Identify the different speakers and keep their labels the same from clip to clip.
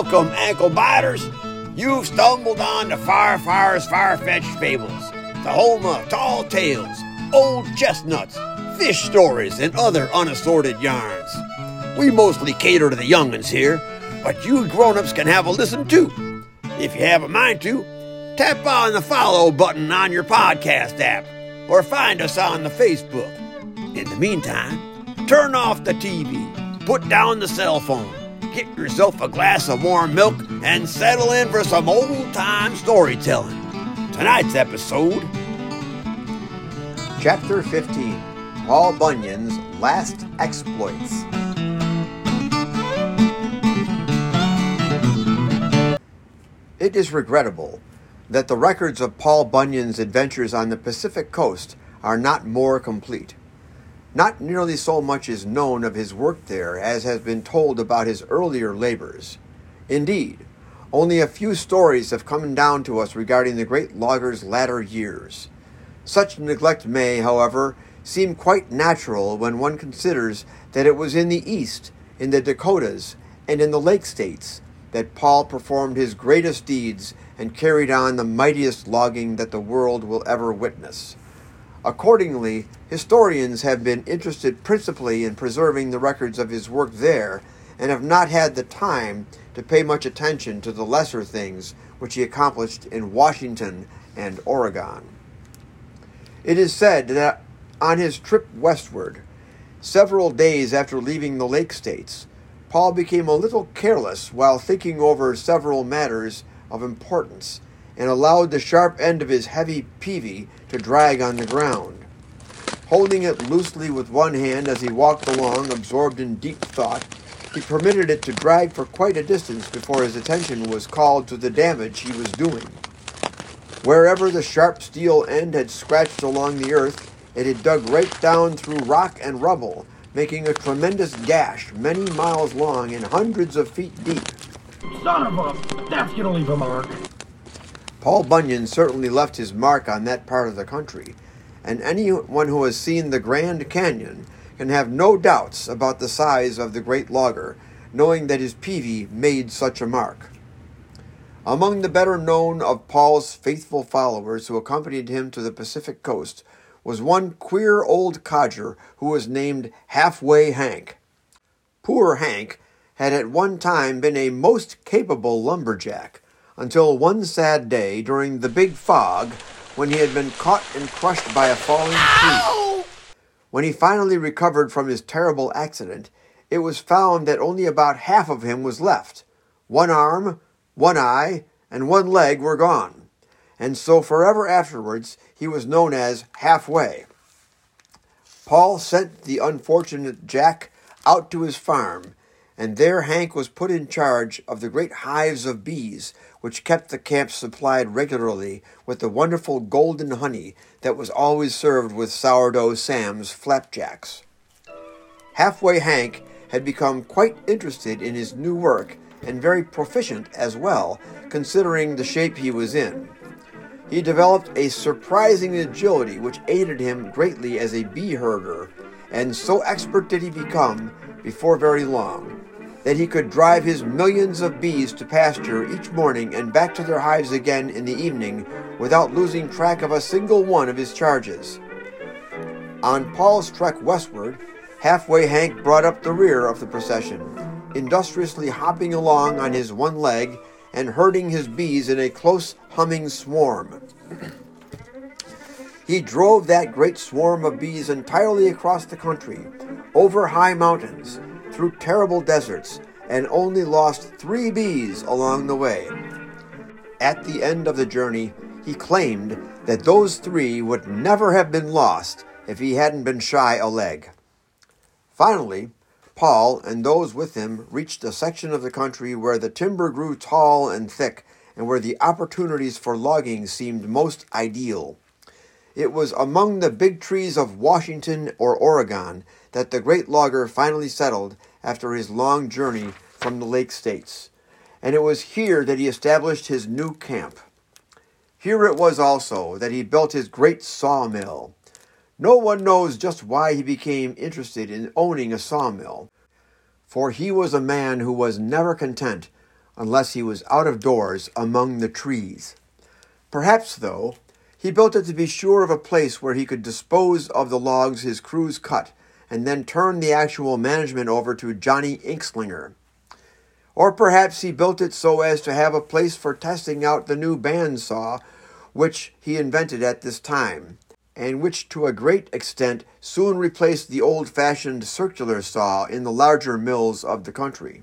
Speaker 1: Welcome, ankle biters. You've stumbled on the Farfar's Far-Fetched Fables, the home of tall tales, old chestnuts, fish stories, and other unassorted yarns. We mostly cater to the young'uns here, but you grown-ups can have a listen too. If you have a mind to, tap on the follow button on your podcast app or find us on the Facebook. In the meantime, turn off the TV, put down the cell phone, get yourself a glass of warm milk, and settle in for some old time storytelling. Tonight's episode
Speaker 2: Chapter 15 Paul Bunyan's Last Exploits. It is regrettable that the records of Paul Bunyan's adventures on the Pacific coast are not more complete. Not nearly so much is known of his work there as has been told about his earlier labors. Indeed, only a few stories have come down to us regarding the great logger's latter years. Such neglect may, however, seem quite natural when one considers that it was in the East, in the Dakotas, and in the Lake States that Paul performed his greatest deeds and carried on the mightiest logging that the world will ever witness. Accordingly, historians have been interested principally in preserving the records of his work there and have not had the time to pay much attention to the lesser things which he accomplished in Washington and Oregon. It is said that on his trip westward, several days after leaving the Lake States, Paul became a little careless while thinking over several matters of importance and allowed the sharp end of his heavy peavey to drag on the ground. Holding it loosely with one hand as he walked along, absorbed in deep thought, he permitted it to drag for quite a distance before his attention was called to the damage he was doing. Wherever the sharp steel end had scratched along the earth, it had dug right down through rock and rubble, making a tremendous gash many miles long and hundreds of feet deep.
Speaker 3: Son of a... That's gonna leave a mark.
Speaker 2: Paul Bunyan certainly left his mark on that part of the country, and anyone who has seen the Grand Canyon can have no doubts about the size of the great logger, knowing that his peavey made such a mark. Among the better known of Paul's faithful followers who accompanied him to the Pacific coast was one queer old codger who was named Halfway Hank. Poor Hank had at one time been a most capable lumberjack until one sad day during the big fog when he had been caught and crushed by a falling tree. When he finally recovered from his terrible accident, it was found that only about half of him was left. One arm, one eye, and one leg were gone, and so forever afterwards he was known as Halfway. Paul sent the unfortunate Jack out to his farm, and there Hank was put in charge of the great hives of bees which kept the camp supplied regularly with the wonderful golden honey that was always served with sourdough Sam's flapjacks. Halfway Hank had become quite interested in his new work and very proficient as well, considering the shape he was in. He developed a surprising agility which aided him greatly as a bee herder, and so expert did he become before very long that he could drive his millions of bees to pasture each morning and back to their hives again in the evening without losing track of a single one of his charges. On Paul's trek westward, halfway Hank brought up the rear of the procession, industriously hopping along on his one leg and herding his bees in a close humming swarm. he drove that great swarm of bees entirely across the country, over high mountains, through terrible deserts, and only lost three bees along the way. At the end of the journey, he claimed that those three would never have been lost if he hadn't been shy a leg. Finally, Paul and those with him reached a section of the country where the timber grew tall and thick and where the opportunities for logging seemed most ideal. It was among the big trees of Washington or Oregon that the great logger finally settled after his long journey from the Lake States, and it was here that he established his new camp. Here it was also that he built his great sawmill. No one knows just why he became interested in owning a sawmill, for he was a man who was never content unless he was out of doors among the trees. Perhaps, though, he built it to be sure of a place where he could dispose of the logs his crews cut and then turn the actual management over to Johnny Inkslinger. Or perhaps he built it so as to have a place for testing out the new bandsaw which he invented at this time, and which to a great extent soon replaced the old fashioned circular saw in the larger mills of the country.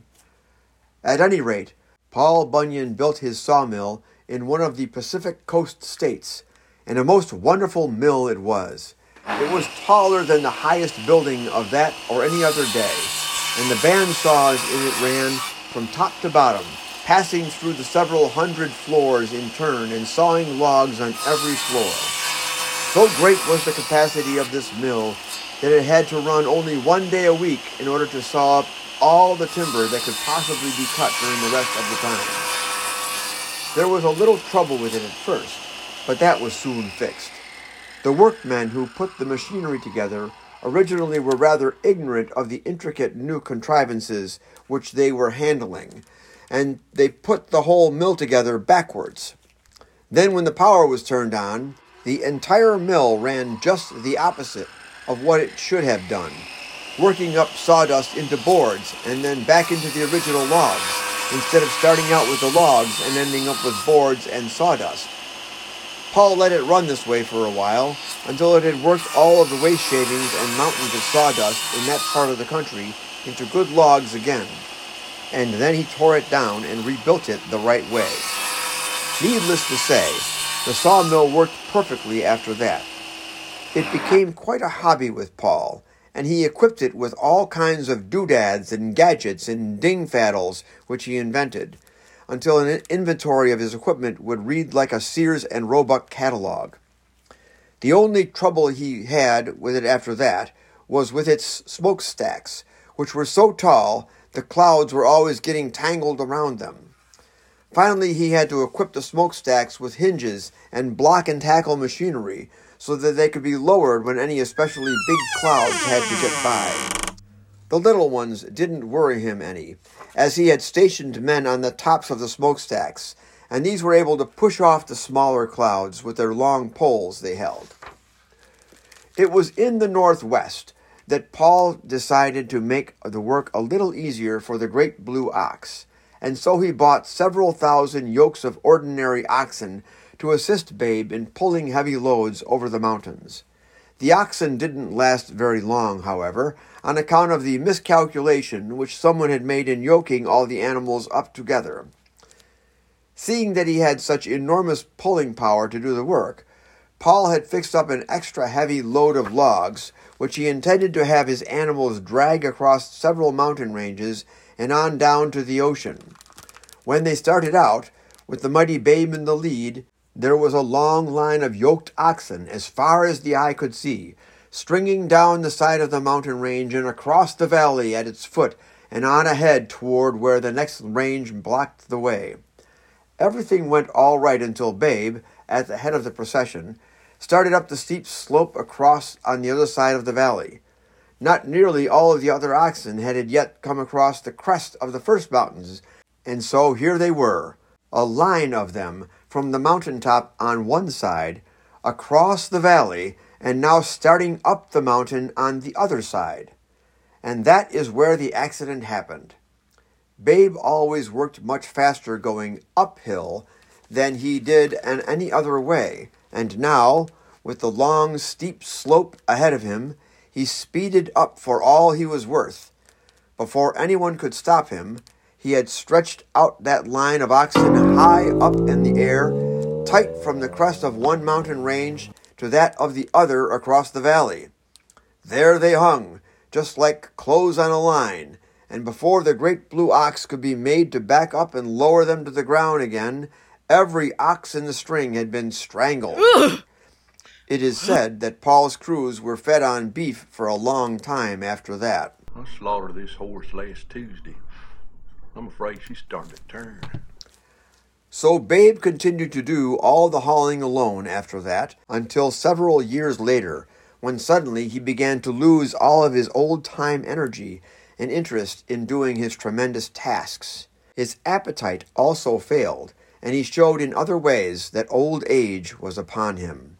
Speaker 2: At any rate, Paul Bunyan built his sawmill in one of the Pacific coast states, and a most wonderful mill it was. It was taller than the highest building of that or any other day, and the band saws in it ran from top to bottom, passing through the several hundred floors in turn and sawing logs on every floor. So great was the capacity of this mill that it had to run only one day a week in order to saw up all the timber that could possibly be cut during the rest of the time. There was a little trouble with it at first, but that was soon fixed. The workmen who put the machinery together originally were rather ignorant of the intricate new contrivances which they were handling, and they put the whole mill together backwards. Then, when the power was turned on, the entire mill ran just the opposite of what it should have done, working up sawdust into boards and then back into the original logs, instead of starting out with the logs and ending up with boards and sawdust. Paul let it run this way for a while until it had worked all of the waste shavings and mountains of sawdust in that part of the country into good logs again, and then he tore it down and rebuilt it the right way. Needless to say, the sawmill worked perfectly after that. It became quite a hobby with Paul, and he equipped it with all kinds of doodads and gadgets and dingfaddles which he invented until an inventory of his equipment would read like a Sears and Roebuck catalog. The only trouble he had with it after that was with its smokestacks, which were so tall the clouds were always getting tangled around them. Finally, he had to equip the smokestacks with hinges and block and tackle machinery so that they could be lowered when any especially big clouds had to get by. The little ones didn't worry him any, as he had stationed men on the tops of the smokestacks, and these were able to push off the smaller clouds with their long poles they held. It was in the northwest that Paul decided to make the work a little easier for the great blue ox, and so he bought several thousand yokes of ordinary oxen to assist Babe in pulling heavy loads over the mountains. The oxen didn't last very long, however, on account of the miscalculation which someone had made in yoking all the animals up together. Seeing that he had such enormous pulling power to do the work, Paul had fixed up an extra heavy load of logs, which he intended to have his animals drag across several mountain ranges and on down to the ocean. When they started out, with the mighty Babe in the lead, there was a long line of yoked oxen as far as the eye could see, stringing down the side of the mountain range and across the valley at its foot and on ahead toward where the next range blocked the way. Everything went all right until Babe, at the head of the procession, started up the steep slope across on the other side of the valley. Not nearly all of the other oxen had yet come across the crest of the first mountains, and so here they were, a line of them from the mountain top on one side, across the valley, and now starting up the mountain on the other side. And that is where the accident happened. Babe always worked much faster going uphill than he did in any other way, and now, with the long, steep slope ahead of him, he speeded up for all he was worth. Before anyone could stop him, he had stretched out that line of oxen high up in the air, tight from the crest of one mountain range to that of the other across the valley. There they hung, just like clothes on a line, and before the great blue ox could be made to back up and lower them to the ground again, every ox in the string had been strangled. It is said that Paul's crews were fed on beef for a long time after that.
Speaker 4: I slaughtered this horse last Tuesday. I'm afraid she's starting to turn.
Speaker 2: So Babe continued to do all the hauling alone after that until several years later, when suddenly he began to lose all of his old time energy and interest in doing his tremendous tasks. His appetite also failed, and he showed in other ways that old age was upon him.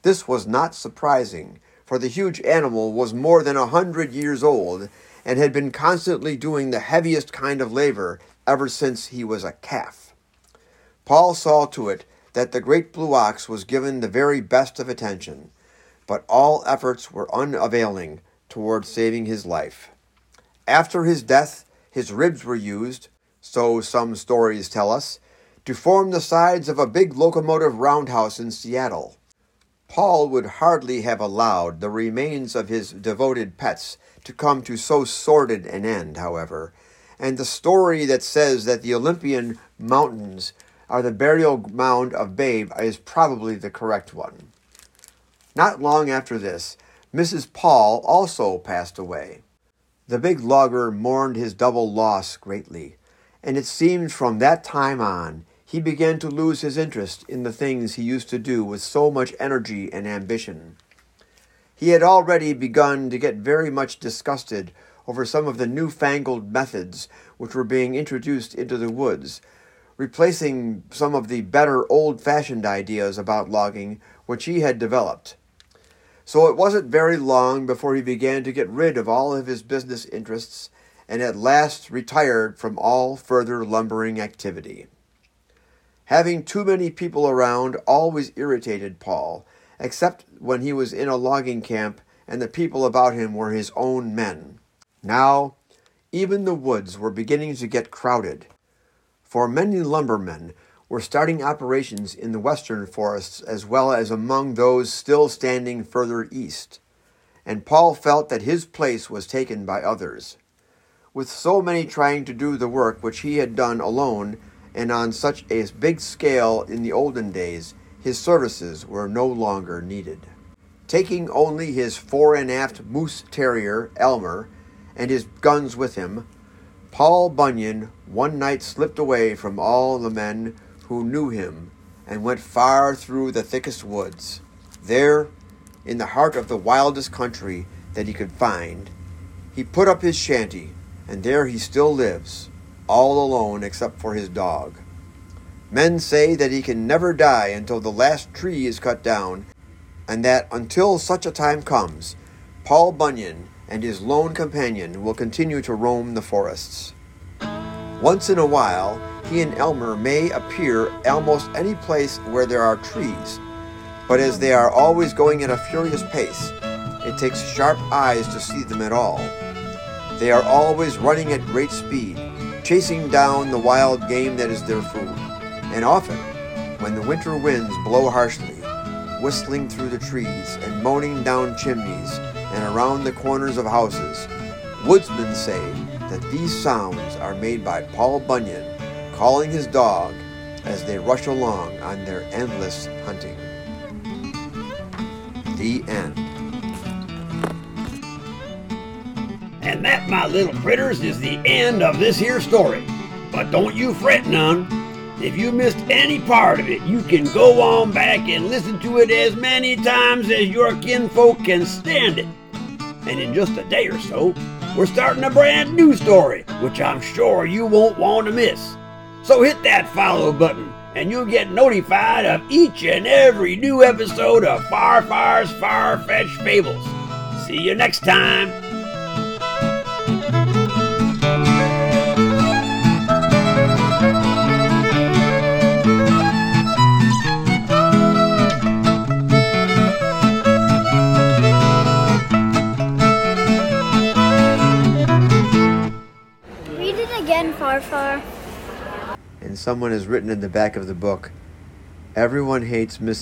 Speaker 2: This was not surprising, for the huge animal was more than a hundred years old and had been constantly doing the heaviest kind of labor ever since he was a calf. Paul saw to it that the great blue ox was given the very best of attention, but all efforts were unavailing toward saving his life. After his death, his ribs were used, so some stories tell us, to form the sides of a big locomotive roundhouse in Seattle. Paul would hardly have allowed the remains of his devoted pets to come to so sordid an end, however, and the story that says that the Olympian mountains are the burial mound of Babe is probably the correct one. Not long after this, Mrs. Paul also passed away. The big logger mourned his double loss greatly, and it seemed from that time on he began to lose his interest in the things he used to do with so much energy and ambition. He had already begun to get very much disgusted over some of the new-fangled methods which were being introduced into the woods, replacing some of the better old-fashioned ideas about logging which he had developed. So it wasn't very long before he began to get rid of all of his business interests and at last retired from all further lumbering activity. Having too many people around always irritated Paul, except when he was in a logging camp and the people about him were his own men. Now, even the woods were beginning to get crowded, for many lumbermen were starting operations in the western forests as well as among those still standing further east, and Paul felt that his place was taken by others. With so many trying to do the work which he had done alone, and on such a big scale in the olden days, his services were no longer needed. Taking only his fore and aft moose terrier, Elmer, and his guns with him, Paul Bunyan one night slipped away from all the men who knew him and went far through the thickest woods. There, in the heart of the wildest country that he could find, he put up his shanty, and there he still lives, all alone except for his dog. Men say that he can never die until the last tree is cut down, and that until such a time comes, Paul Bunyan and his lone companion will continue to roam the forests. Once in a while, he and Elmer may appear almost any place where there are trees, but as they are always going at a furious pace, it takes sharp eyes to see them at all. They are always running at great speed, chasing down the wild game that is their food. And often, when the winter winds blow harshly, whistling through the trees and moaning down chimneys and around the corners of houses, woodsmen say that these sounds are made by Paul Bunyan calling his dog as they rush along on their endless hunting. The end.
Speaker 1: And that, my little critters, is the end of this here story. But don't you fret none. If you missed any part of it, you can go on back and listen to it as many times as your kinfolk can stand it. And in just a day or so, we're starting a brand new story, which I'm sure you won't want to miss. So hit that follow button, and you'll get notified of each and every new episode of Farfar's Far-Fetched Fables. See you next time.
Speaker 2: Someone has written in the back of the book Everyone hates Mrs.